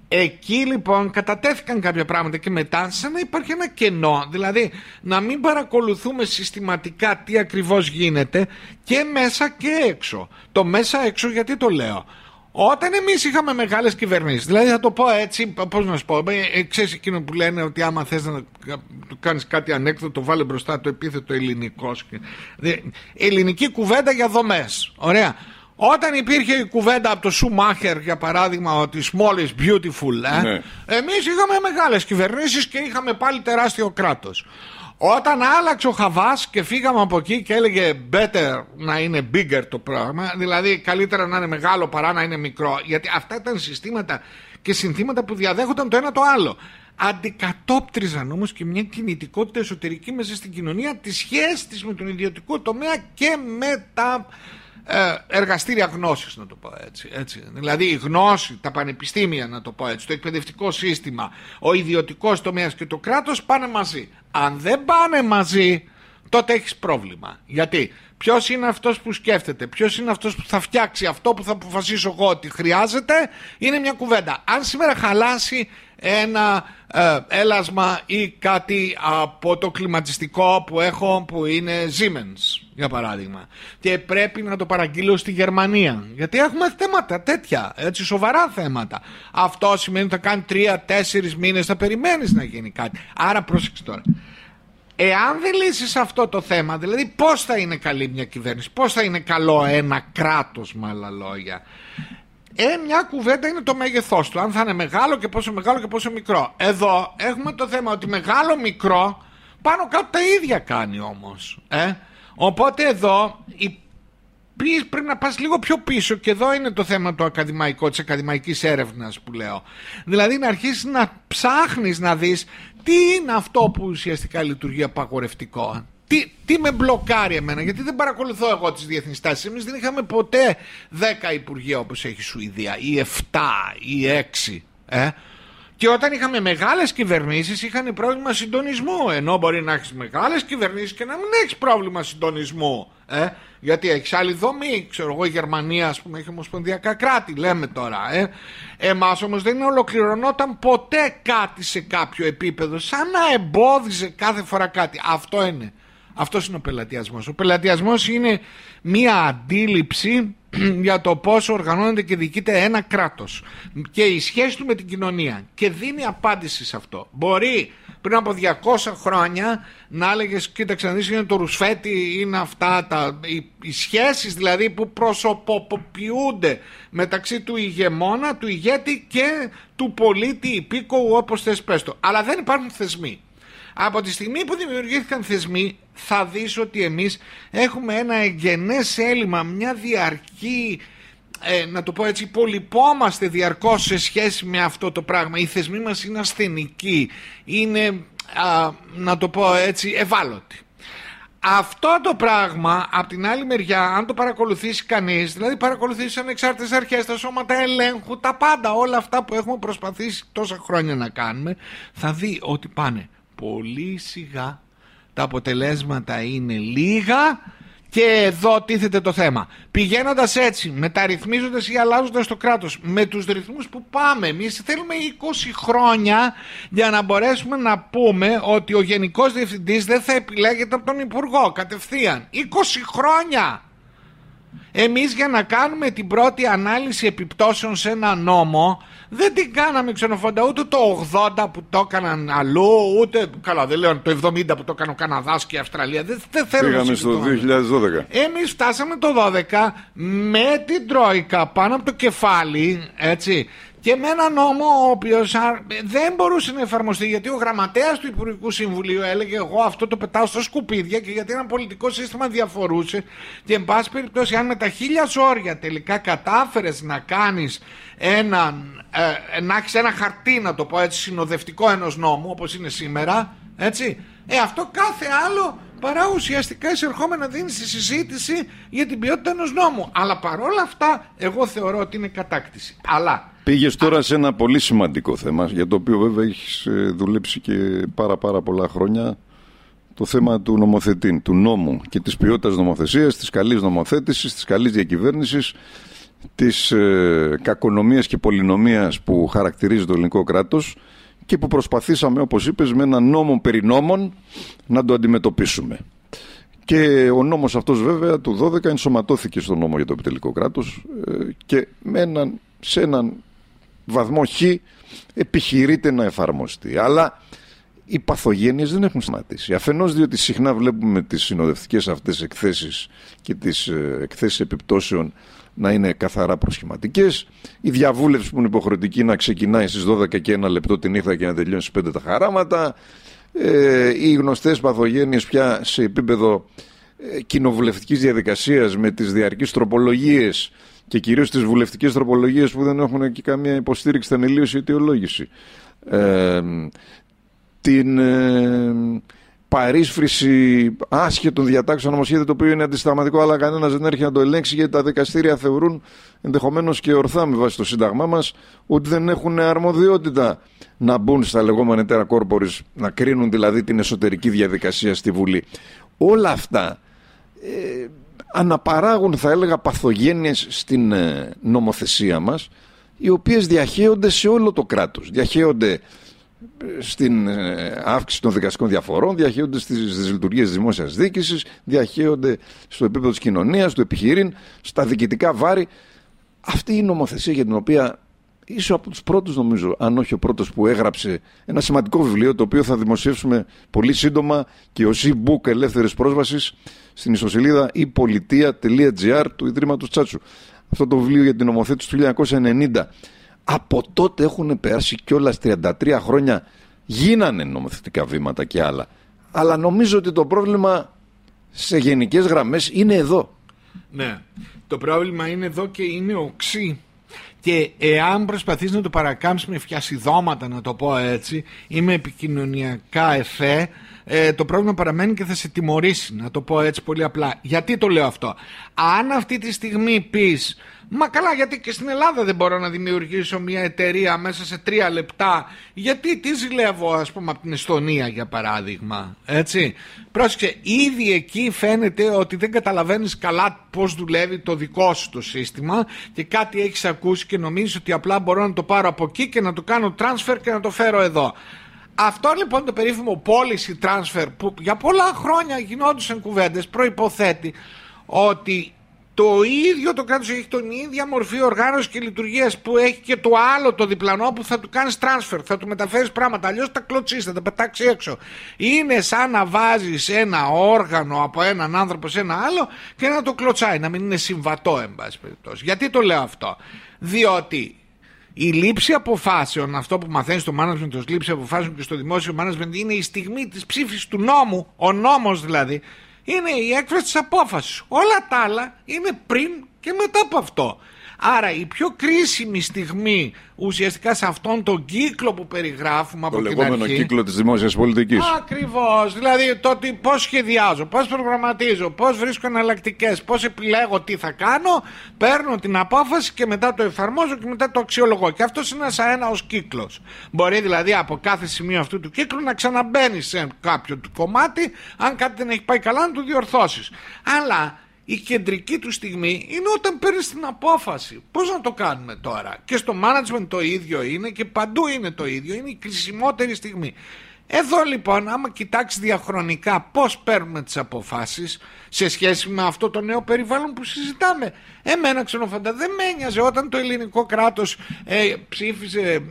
Εκεί λοιπόν κατατέθηκαν κάποια πράγματα και μετά σαν να υπάρχει ένα κενό, δηλαδή να μην παρακολουθούμε συστηματικά τι ακριβώς γίνεται και μέσα και έξω. Το μέσα έξω γιατί το λέω. Όταν εμείς είχαμε μεγάλες κυβερνήσεις, δηλαδή θα το πω έτσι, πώς να σου πω, ε, ξέρεις εκείνο που λένε ότι άμα θες να κάνεις κάτι ανέκδοτο, βάλε μπροστά το επίθετο ελληνικός. Ελληνική κουβέντα για δομές. Ωραία. Όταν υπήρχε η κουβέντα από το Σουμάχερ για παράδειγμα ότι small is beautiful ε, ναι. εμείς είχαμε μεγάλες κυβερνήσεις και είχαμε πάλι τεράστιο κράτος όταν άλλαξε ο Χαβάς και φύγαμε από εκεί και έλεγε better να είναι bigger το πράγμα δηλαδή καλύτερα να είναι μεγάλο παρά να είναι μικρό γιατί αυτά ήταν συστήματα και συνθήματα που διαδέχονταν το ένα το άλλο αντικατόπτριζαν όμως και μια κινητικότητα εσωτερική μέσα στην κοινωνία τη σχέση της με τον ιδιωτικό τομέα και με τα ε, εργαστήρια γνώσης να το πω έτσι, έτσι. Δηλαδή η γνώση, τα πανεπιστήμια να το πω έτσι, το εκπαιδευτικό σύστημα, ο ιδιωτικός τομέας και το κράτος πάνε μαζί. Αν δεν πάνε μαζί τότε έχεις πρόβλημα. Γιατί; Ποιος είναι αυτός που σκέφτεται, ποιος είναι αυτός που θα φτιάξει αυτό που θα αποφασίσω εγώ ότι χρειάζεται, είναι μια κουβέντα. Αν σήμερα χαλάσει ένα ε, έλασμα ή κάτι από το κλιματιστικό που έχω που είναι Siemens για παράδειγμα. Και πρέπει να το παραγγείλω στη Γερμανία. Γιατί έχουμε θέματα τέτοια έτσι σοβαρά θέματα. Αυτό σημαίνει ότι θα κάνει τρία-τέσσερις μήνες θα περιμένεις να γίνει κάτι. Άρα πρόσεξε τώρα. Εάν δεν λύσεις αυτό το θέμα, δηλαδή πώς θα είναι καλή μια κυβέρνηση, πώς θα είναι καλό ένα κράτος με άλλα λόγια. Ε, μια κουβέντα είναι το μέγεθός του, αν θα είναι μεγάλο και πόσο μεγάλο και πόσο μικρό. Εδώ έχουμε το θέμα ότι μεγάλο μικρό πάνω κάτω τα ίδια κάνει όμως. Ε; Οπότε εδώ η πρέπει να πας λίγο πιο πίσω και εδώ είναι το θέμα το ακαδημαϊκό της ακαδημαϊκής έρευνας που λέω δηλαδή να αρχίσεις να ψάχνεις να δεις τι είναι αυτό που ουσιαστικά λειτουργεί απαγορευτικό τι, τι με μπλοκάρει εμένα, γιατί δεν παρακολουθώ εγώ τις διεθνείς τάσεις. Εμείς δεν είχαμε ποτέ 10 υπουργεία όπως έχει η Σουηδία, ή 7 ή 6. Ε; Και όταν είχαμε μεγάλες κυβερνήσεις, είχαν πρόβλημα συντονισμού. Ενώ μπορεί να έχεις μεγάλες κυβερνήσεις και να μην έχεις πρόβλημα συντονισμού. Ε; Γιατί έχεις άλλη δομή. Ξέρω εγώ, η Γερμανία, ας πούμε, έχει ομοσπονδιακά κράτη, λέμε τώρα. Ε; Εμάς όμως δεν ολοκληρωνόταν ποτέ κάτι σε κάποιο επίπεδο, σαν να εμπόδιζε κάθε φορά κάτι. Αυτό είναι αυτός είναι ο πελατειασμός. Ο πελατειασμός είναι μία αντίληψη για το πώς οργανώνεται και διοικείται ένα κράτος και η σχέση του με την κοινωνία και δίνει απάντηση σε αυτό. Μπορεί πριν από 200 χρόνια να έλεγες κοίταξε να δεις είναι το ρουσφέτη είναι αυτά τα, οι, οι σχέσεις δηλαδή που προσωποποιούνται μεταξύ του ηγεμόνα, του ηγέτη και του πολίτη υπήκοου όπως θες πες το. Αλλά δεν υπάρχουν θεσμοί. Από τη στιγμή που δημιουργήθηκαν θεσμοί θα δεις ότι εμείς έχουμε ένα εγγενές έλλειμμα, μια διαρκή ε, να το πω έτσι, υπολοιπόμαστε διαρκώς σε σχέση με αυτό το πράγμα. Οι θεσμοί μας είναι ασθενικοί, είναι, να το πω έτσι, ευάλωτοι. Αυτό το πράγμα, από την άλλη μεριά, αν το παρακολουθήσει κανείς, δηλαδή παρακολουθήσεις ανεξάρτητες αρχές, τα σώματα ελέγχου, τα πάντα, όλα αυτά που έχουμε προσπαθήσει τόσα χρόνια να κάνουμε, θα δει ότι πάνε πολύ σιγά, τα αποτελέσματα είναι λίγα και εδώ τίθεται το θέμα. Πηγαίνοντας έτσι, μεταρρυθμίζοντας ή αλλάζοντας το κράτος με τους ρυθμούς που πάμε, εμείς θέλουμε 20 χρόνια για να μπορέσουμε να πούμε ότι ο Γενικός Διευθυντής δεν θα επιλέγεται από τον Υπουργό κατευθείαν. 20 χρόνια! Εμείς για να κάνουμε την πρώτη ανάλυση επιπτώσεων σε ένα νόμο δεν την κάναμε ξενοφόντα ούτε το 80 που το έκαναν αλλού ούτε καλά δεν λέω το 70 που το έκανε ο Καναδάς και η Αυστραλία δεν, δεν θέλω Πήγαμε στο 2012 Εμείς φτάσαμε το 12 με την Τρόικα πάνω από το κεφάλι έτσι και με ένα νόμο ο οποίος δεν μπορούσε να εφαρμοστεί γιατί ο γραμματέας του Υπουργικού Συμβουλίου έλεγε εγώ αυτό το πετάω στα σκουπίδια και γιατί ένα πολιτικό σύστημα διαφορούσε και εν πάση περιπτώσει αν με τα χίλια ζόρια τελικά κατάφερες να κάνεις ένα, ε, να έχεις ένα χαρτί να το πω έτσι συνοδευτικό ενός νόμου όπως είναι σήμερα έτσι ε, αυτό κάθε άλλο παρά ουσιαστικά εισερχόμενα δίνει στη συζήτηση για την ποιότητα ενός νόμου. Αλλά παρόλα αυτά εγώ θεωρώ ότι είναι κατάκτηση. Αλλά Πήγες τώρα σε ένα πολύ σημαντικό θέμα, για το οποίο βέβαια έχεις ε, δουλέψει και πάρα πάρα πολλά χρόνια, το θέμα του νομοθετή, του νόμου και της ποιότητας νομοθεσίας, της καλής νομοθέτησης, της καλής διακυβέρνησης, της ε, κακονομίας και πολυνομίας που χαρακτηρίζει το ελληνικό κράτος και που προσπαθήσαμε, όπως είπες, με ένα νόμο περί νόμων να το αντιμετωπίσουμε. Και ο νόμος αυτός βέβαια του 12 ενσωματώθηκε στο νόμο για το επιτελικό κράτος ε, και με έναν σε έναν βαθμό χ επιχειρείται να εφαρμοστεί. Αλλά οι παθογένειες δεν έχουν σταματήσει. Αφενός διότι συχνά βλέπουμε τις συνοδευτικές αυτές εκθέσεις και τις ε, εκθέσεις επιπτώσεων να είναι καθαρά προσχηματικές. Η διαβούλευση που είναι υποχρεωτική να ξεκινάει στις 12 και ένα λεπτό τη νύχτα και να τελειώνει στις 5 τα χαράματα. Ε, οι γνωστές παθογένειες πια σε επίπεδο ε, κοινοβουλευτικής διαδικασίας με τις διαρκείς τροπολογίες και κυρίως τις βουλευτικές τροπολογίες που δεν έχουν και καμία υποστήριξη, θεμελίωση ή αιτιολόγηση. Ε, την ε, παρίσφρηση άσχετων διατάξεων νομοσχέδιο το οποίο είναι αντισταγματικό αλλά κανένας δεν έρχεται να το ελέγξει γιατί τα δικαστήρια θεωρούν ενδεχομένως και ορθά με βάση το Σύνταγμά μας ότι δεν έχουν αρμοδιότητα να μπουν στα λεγόμενα τέρα κόρπορης, να κρίνουν δηλαδή την εσωτερική διαδικασία στη Βουλή. Όλα αυτά ε, αναπαράγουν θα έλεγα παθογένειες στην ε, νομοθεσία μας οι οποίες διαχέονται σε όλο το κράτος. Διαχέονται στην ε, αύξηση των δικαστικών διαφορών, διαχέονται στις λειτουργίες της δημόσιας διοίκησης, διαχέονται στο επίπεδο της κοινωνίας, του επιχειρήν, στα διοικητικά βάρη. Αυτή η νομοθεσία για την οποία είσαι από τους πρώτους νομίζω, αν όχι ο πρώτος που έγραψε ένα σημαντικό βιβλίο το οποίο θα δημοσιεύσουμε πολύ σύντομα και ως e-book ελεύθερης πρόσβασης στην ιστοσελίδα ipolitia.gr του Ιδρύματος Τσάτσου. Αυτό το βιβλίο για την νομοθέτηση του 1990 από τότε έχουν περάσει κιόλας 33 χρόνια. Γίνανε νομοθετικά βήματα και άλλα. Αλλά νομίζω ότι το πρόβλημα σε γενικές γραμμές είναι εδώ. Ναι. Το πρόβλημα είναι εδώ και είναι οξύ. Και εάν προσπαθείς να το παρακάμψεις με φιασιδώματα να το πω έτσι ή με επικοινωνιακά εφέ ε, το πρόβλημα παραμένει και θα σε τιμωρήσει να το πω έτσι πολύ απλά. Γιατί το λέω αυτό; Αν αυτή τη στιγμή πεις Μα καλά, γιατί και στην Ελλάδα δεν μπορώ να δημιουργήσω μια εταιρεία μέσα σε τρία λεπτά. Γιατί τι ζηλεύω, ας πούμε, από την Εστονία για παράδειγμα. Έτσι. Πρόσεξε, ήδη εκεί φαίνεται ότι δεν καταλαβαίνεις καλά πώς δουλεύει το δικό σου το σύστημα και κάτι έχεις ακούσει και νομίζεις ότι απλά μπορώ να το πάρω από εκεί και να το κάνω transfer και να το φέρω εδώ. Αυτό λοιπόν το περίφημο policy transfer που για πολλά χρόνια γινόντουσαν κουβέντες προϋποθέτει ότι το ίδιο το κράτος έχει τον ίδια μορφή οργάνωσης και λειτουργίας που έχει και το άλλο το διπλανό που θα του κάνεις transfer, θα του μεταφέρεις πράγματα. Αλλιώς τα κλωτσίσει, θα τα πετάξεις έξω. Είναι σαν να βάζεις ένα όργανο από έναν άνθρωπο σε ένα άλλο και να το κλωτσάει, να μην είναι συμβατό, εν πάση περιπτώσει. Γιατί το λέω αυτό, Διότι η λήψη αποφάσεων, αυτό που μαθαίνεις στο management ως λήψη αποφάσεων και στο δημόσιο management, είναι η στιγμή της ψήφισης του νόμου, ο νόμος δηλαδή, είναι η έκφραση της απόφασης. Όλα τα άλλα είναι πριν και μετά από αυτό. Άρα η πιο κρίσιμη στιγμή ουσιαστικά σε αυτόν τον κύκλο που περιγράφουμε από την αρχή. Το λεγόμενο κύκλο της δημόσιας πολιτικής. Ακριβώς. Δηλαδή το ότι πώς σχεδιάζω, πώς προγραμματίζω, πώς βρίσκω εναλλακτικές, πώς επιλέγω τι θα κάνω, παίρνω την απόφαση και μετά το εφαρμόζω και μετά το αξιολογώ. Και αυτός είναι σαν ένα ως κύκλος. Μπορεί δηλαδή από κάθε σημείο αυτού του κύκλου να ξαναμπαίνει σε κάποιο του κομμάτι, αν κάτι δεν έχει πάει καλά να το διορθώσεις. Αλλά η κεντρική του στιγμή είναι όταν παίρνεις την απόφαση. Πώς να το κάνουμε τώρα; Και στο management το ίδιο είναι και παντού είναι το ίδιο. Είναι η κρισιμότερη στιγμή. Εδώ λοιπόν, άμα κοιτάξεις διαχρονικά πώς παίρνουμε τις αποφάσεις σε σχέση με αυτό το νέο περιβάλλον που συζητάμε. Εμένα ξενοφαντά δεν με ένοιαζε όταν το ελληνικό κράτος ε, ψήφισε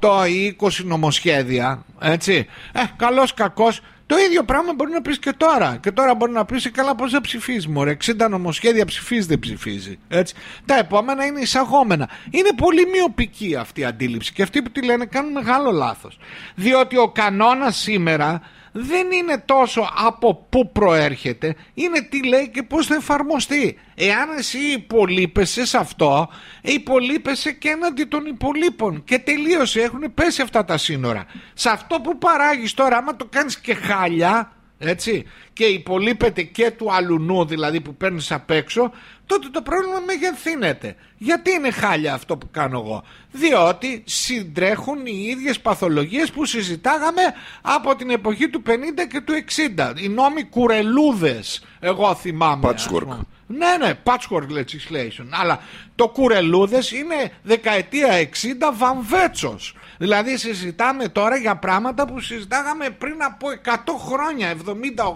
18 ε, ή 20 νομοσχέδια. Έτσι. Ε, καλός κακός το ίδιο πράγμα μπορεί να πεις και τώρα. Και τώρα μπορεί να πεις καλά πώς δεν ψηφίζεις. Μωρέ, 60 νομοσχέδια ψηφίζεις, δεν ψηφίζεις. Έτσι. Τα επόμενα είναι εισαγόμενα. Είναι πολύ μειοπική αυτή η αντίληψη και αυτοί που τη λένε κάνουν μεγάλο λάθος. Διότι ο κανόνας σήμερα δεν είναι τόσο από πού προέρχεται, είναι τι λέει και πώς θα εφαρμοστεί. Εάν εσύ υπολείπεσαι σε αυτό, υπολείπεσαι και έναντι των υπολείπων και τελείωσε, έχουν πέσει αυτά τα σύνορα. Σε αυτό που παράγεις τώρα, άμα το κάνεις και χάλια, έτσι, και υπολείπεται και του αλουνού δηλαδή που παίρνεις απ' έξω, τότε το πρόβλημα μεγεθύνεται. Γιατί είναι χάλια αυτό που κάνω εγώ; Διότι συντρέχουν οι ίδιες παθολογίες που συζητάγαμε από την εποχή του 50 και του 60. Οι νόμοι κουρελούδες, εγώ θυμάμαι. Patchwork. Ναι, ναι, patchwork legislation. Αλλά το κουρελούδες είναι δεκαετία 60 βαμβέτσος. Δηλαδή συζητάμε τώρα για πράγματα που συζητάγαμε πριν από 100 χρόνια,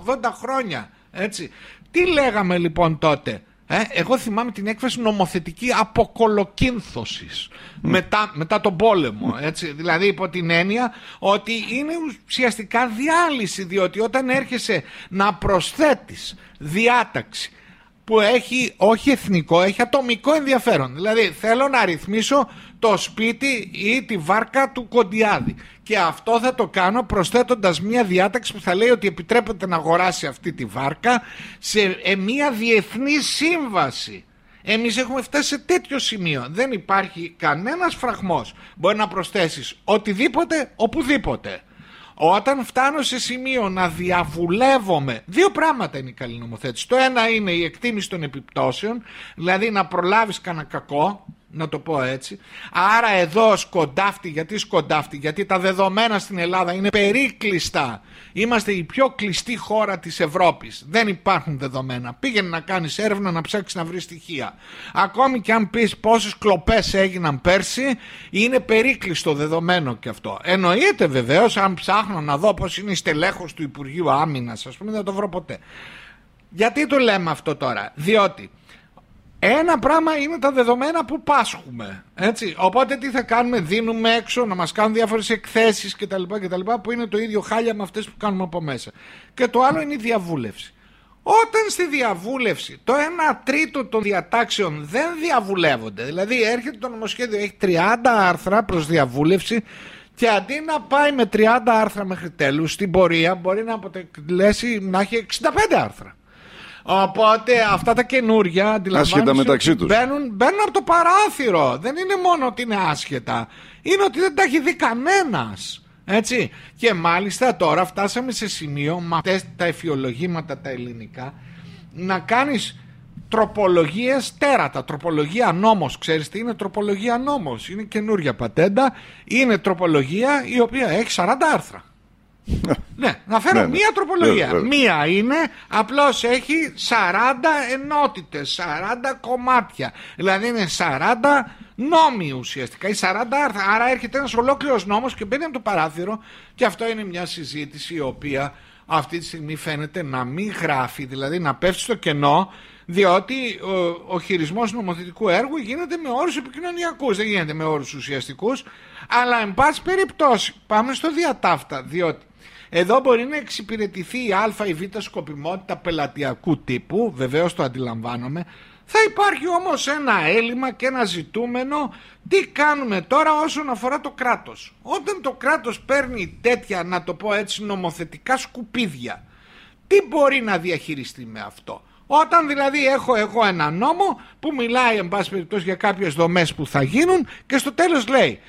70-80 χρόνια. Έτσι. Τι λέγαμε λοιπόν τότε Ε, εγώ θυμάμαι την έκφραση νομοθετική αποκολοκύνθωσης μετά, μετά τον πόλεμο. Έτσι. Δηλαδή υπό την έννοια ότι είναι ουσιαστικά διάλυση διότι όταν έρχεσαι να προσθέτεις διάταξη που έχει όχι εθνικό, έχει ατομικό ενδιαφέρον. Δηλαδή θέλω να ρυθμίσω το σπίτι ή τη βάρκα του Κοντιάδη. Και αυτό θα το κάνω προσθέτοντας μια διάταξη που θα λέει ότι επιτρέπεται να αγοράσει αυτή τη βάρκα σε ε, μια διεθνή σύμβαση. Εμείς έχουμε φτάσει σε τέτοιο σημείο. Δεν υπάρχει κανένας φραγμός. Μπορεί να προσθέσεις οτιδήποτε, οπουδήποτε. Όταν φτάνω σε σημείο να διαβουλεύομαι, δύο πράγματα είναι η καλή νομοθέτηση. Το ένα είναι η εκτίμηση των επιπτώσεων, δηλαδή να προλάβεις κανένα κακό, να το πω έτσι. Άρα εδώ σκοντάφτει, γιατί σκοντάφτει, γιατί τα δεδομένα στην Ελλάδα είναι περίκλειστα. Είμαστε η πιο κλειστή χώρα της Ευρώπης. Δεν υπάρχουν δεδομένα. Πήγαινε να κάνεις έρευνα να ψάξεις να βρεις στοιχεία. Ακόμη και αν πεις πόσες κλοπές έγιναν πέρσι, είναι περίκλειστο δεδομένο και αυτό. Εννοείται βεβαίως αν ψάχνω να δω πώς είναι η στελέχος του Υπουργείου Άμυνας, ας πούμε δεν το βρω ποτέ. Γιατί το λέμε αυτό τώρα, διότι ένα πράγμα είναι τα δεδομένα που πάσχουμε. Έτσι. Οπότε τι θα κάνουμε, δίνουμε έξω να μας κάνουν διάφορες εκθέσεις κτλ, κτλ. που είναι το ίδιο χάλια με αυτές που κάνουμε από μέσα. Και το άλλο είναι η διαβούλευση. Όταν στη διαβούλευση το 1 τρίτο των διατάξεων δεν διαβουλεύονται, δηλαδή έρχεται το νομοσχέδιο, έχει 30 άρθρα προς διαβούλευση και αντί να πάει με 30 άρθρα μέχρι τέλους, στην πορεία μπορεί να αποτελέσει να έχει 65 άρθρα. Οπότε αυτά τα καινούργια αντιλαμβάνονται. μεταξύ τους. Μπαίνουν, μπαίνουν από το παράθυρο. Δεν είναι μόνο ότι είναι άσχετα. Είναι ότι δεν τα έχει δει κανένας. Έτσι. Και μάλιστα τώρα φτάσαμε σε σημείο με αυτές τα εφιολογήματα τα ελληνικά να κάνεις τροπολογίες τέρατα. Τροπολογία νόμος. Ξέρεις τι είναι τροπολογία νόμος; Είναι καινούρια πατέντα. Είναι τροπολογία η οποία έχει 40 άρθρα ναι, να φέρω ναι, ναι. μία τροπολογία. μία είναι απλώς έχει 40 ενότητες, 40 κομμάτια. Δηλαδή είναι 40 νόμοι ουσιαστικά, ή 40 άρθρα. Άρα έρχεται ένας ολόκληρος νόμος και μπαίνει από το παράθυρο και αυτό είναι μια συζήτηση η οποία αυτή τη στιγμή φαίνεται να μην γράφει, δηλαδή να πέφτει στο κενό διότι ο, ο χειρισμός νομοθετικού έργου γίνεται με όρους επικοινωνιακούς, δεν γίνεται με όρους ουσιαστικούς, αλλά εν πάση περιπτώσει πάμε στο διατάφτα, διότι εδώ μπορεί να εξυπηρετηθεί η α ή β σκοπιμότητα πελατειακού τύπου, βεβαίως το αντιλαμβάνομαι, θα υπάρχει όμως ένα έλλειμμα και ένα ζητούμενο τι κάνουμε τώρα όσον αφορά το κράτος. Όταν το κράτος παίρνει τέτοια, να το πω έτσι, νομοθετικά σκουπίδια, τι μπορεί να διαχειριστεί με αυτό; Όταν δηλαδή έχω εγώ ένα νόμο που μιλάει εν πάση περιπτώσει για κάποιες δομές που θα γίνουν και στο τέλος λέει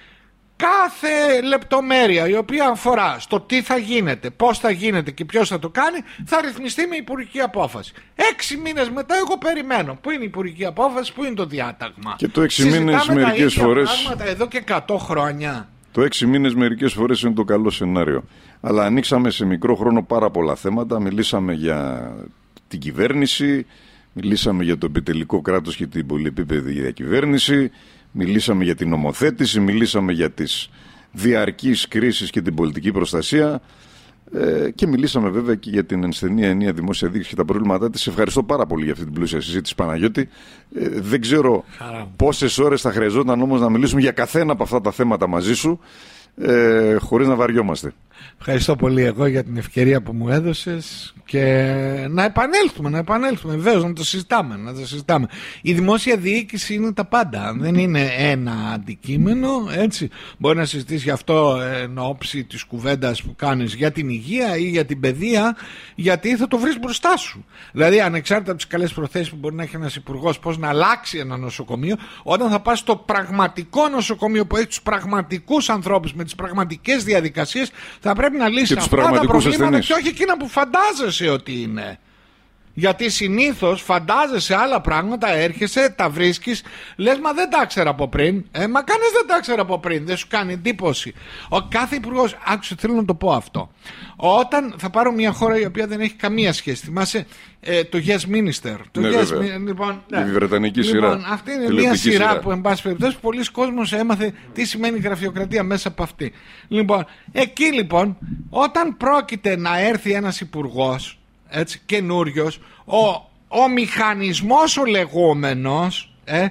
κάθε λεπτομέρεια η οποία αφορά στο τι θα γίνεται, πώς θα γίνεται και ποιος θα το κάνει θα ρυθμιστεί με υπουργική απόφαση. Έξι μήνες μετά εγώ περιμένω. Πού είναι η υπουργική απόφαση, πού είναι το διάταγμα. Και το έξι μήνες μερικές φορές... πράγματα εδώ και 100 χρόνια. Το έξι μήνες μερικές φορές είναι το καλό σενάριο. Αλλά ανοίξαμε σε μικρό χρόνο πάρα πολλά θέματα. Μιλήσαμε για την κυβέρνηση, μιλήσαμε για το επιτελικό κράτος και την πολυεπίπεδη διακυβέρνηση, μιλήσαμε για την νομοθέτηση, μιλήσαμε για τις διαρκείς κρίσεις και την πολιτική προστασία. Ε, και μιλήσαμε βέβαια και για την ενσθενή ενία δημόσια δίκηση και τα προβλήματά της. Ευχαριστώ πάρα πολύ για αυτή την πλούσια συζήτηση Παναγιώτη. Ε, δεν ξέρω πόσες ώρες θα χρειαζόταν όμως να μιλήσουμε για καθένα από αυτά τα θέματα μαζί σου ε, χωρίς να βαριόμαστε. Ευχαριστώ πολύ εγώ για την ευκαιρία που μου έδωσες και να επανέλθουμε, να επανέλθουμε βεβαίως να το συζητάμε, να το συζητάμε. Η δημόσια διοίκηση είναι τα πάντα, δεν είναι ένα αντικείμενο, έτσι. Μπορεί να συζητήσει γι' αυτό εν ώψη της κουβέντας που κάνεις για την υγεία ή για την παιδεία, γιατί θα το βρεις μπροστά σου. Δηλαδή ανεξάρτητα από τις καλές προθέσεις που μπορεί να έχει ένας υπουργός πώς να αλλάξει ένα νοσοκομείο, όταν θα πας στο πραγματικό νοσοκομείο που έχει τους πραγματικούς ανθρώπους με τις πραγματικές διαδικασίες, θα πρέπει να λύσει αυτά τα προβλήματα και όχι εκείνα που φαντάζεσαι ότι είναι. Γιατί συνήθως φαντάζεσαι άλλα πράγματα, έρχεσαι, τα βρίσκεις, λες μα δεν τα ήξερα από πριν. Ε, μα κανείς δεν τα ήξερα από πριν, δεν σου κάνει εντύπωση. Ο κάθε υπουργός, άκουσε, θέλω να το πω αυτό. Όταν θα πάρω μια χώρα η οποία δεν έχει καμία σχέση, θυμάσαι ε, το Yes Minister. Το ναι, yes, λοιπόν, ναι. Η Βρετανική λοιπόν, σειρά. Αυτή είναι μια σειρά, σειρά, που, εν πάση περιπτώσει, πολλοί κόσμοι έμαθε τι σημαίνει γραφειοκρατία μέσα από αυτή. Λοιπόν, εκεί λοιπόν, όταν πρόκειται να έρθει ένας υπουργός έτσι, καινούριος, ο ο μηχανισμός ο λεγόμενος ε,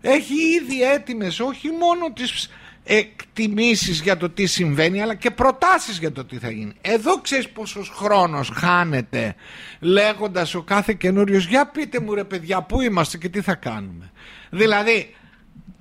έχει ήδη έτοιμες όχι μόνο τις εκτιμήσεις για το τι συμβαίνει αλλά και προτάσεις για το τι θα γίνει. Εδώ ξέρεις πόσος χρόνος χάνεται λέγοντας ο κάθε καινούριος για πείτε μου ρε παιδιά πού είμαστε και τι θα κάνουμε. Δηλαδή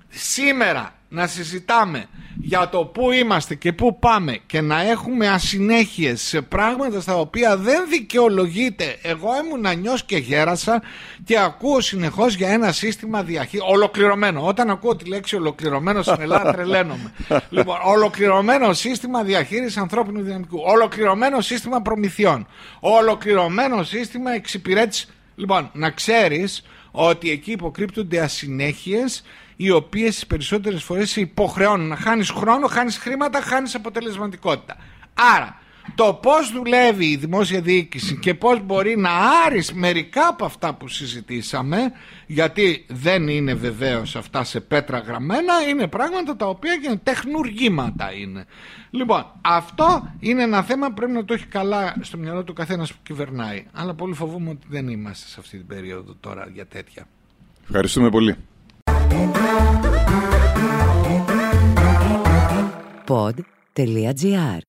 σήμερα να συζητάμε για το πού είμαστε και πού πάμε και να έχουμε ασυνέχειες σε πράγματα στα οποία δεν δικαιολογείται. Εγώ ήμουν νιός και γέρασα και ακούω συνεχώς για ένα σύστημα διαχείρισης. Ολοκληρωμένο. Όταν ακούω τη λέξη ολοκληρωμένο στην Ελλάδα τρελαίνομαι. Λοιπόν, ολοκληρωμένο σύστημα διαχείρισης ανθρώπινου δυναμικού. Ολοκληρωμένο σύστημα προμηθειών. Ολοκληρωμένο σύστημα εξυπηρέτησης. Λοιπόν να ξέρεις ότι εκεί υποκρύπτονται ασυνέχειες οι οποίες τις περισσότερες φορές σε υποχρεώνουν να χάνεις χρόνο, χάνεις χρήματα, χάνεις αποτελεσματικότητα. Άρα, το πώς δουλεύει η δημόσια διοίκηση και πώς μπορεί να άρεις μερικά από αυτά που συζητήσαμε, γιατί δεν είναι βεβαίως αυτά σε πέτρα γραμμένα, είναι πράγματα τα οποία είναι τεχνουργήματα είναι. Λοιπόν, αυτό είναι ένα θέμα που πρέπει να το έχει καλά στο μυαλό του καθένας που κυβερνάει. Αλλά πολύ φοβούμαι ότι δεν είμαστε σε αυτή την περίοδο τώρα για τέτοια. Ευχαριστούμε πολύ. Pod.gr.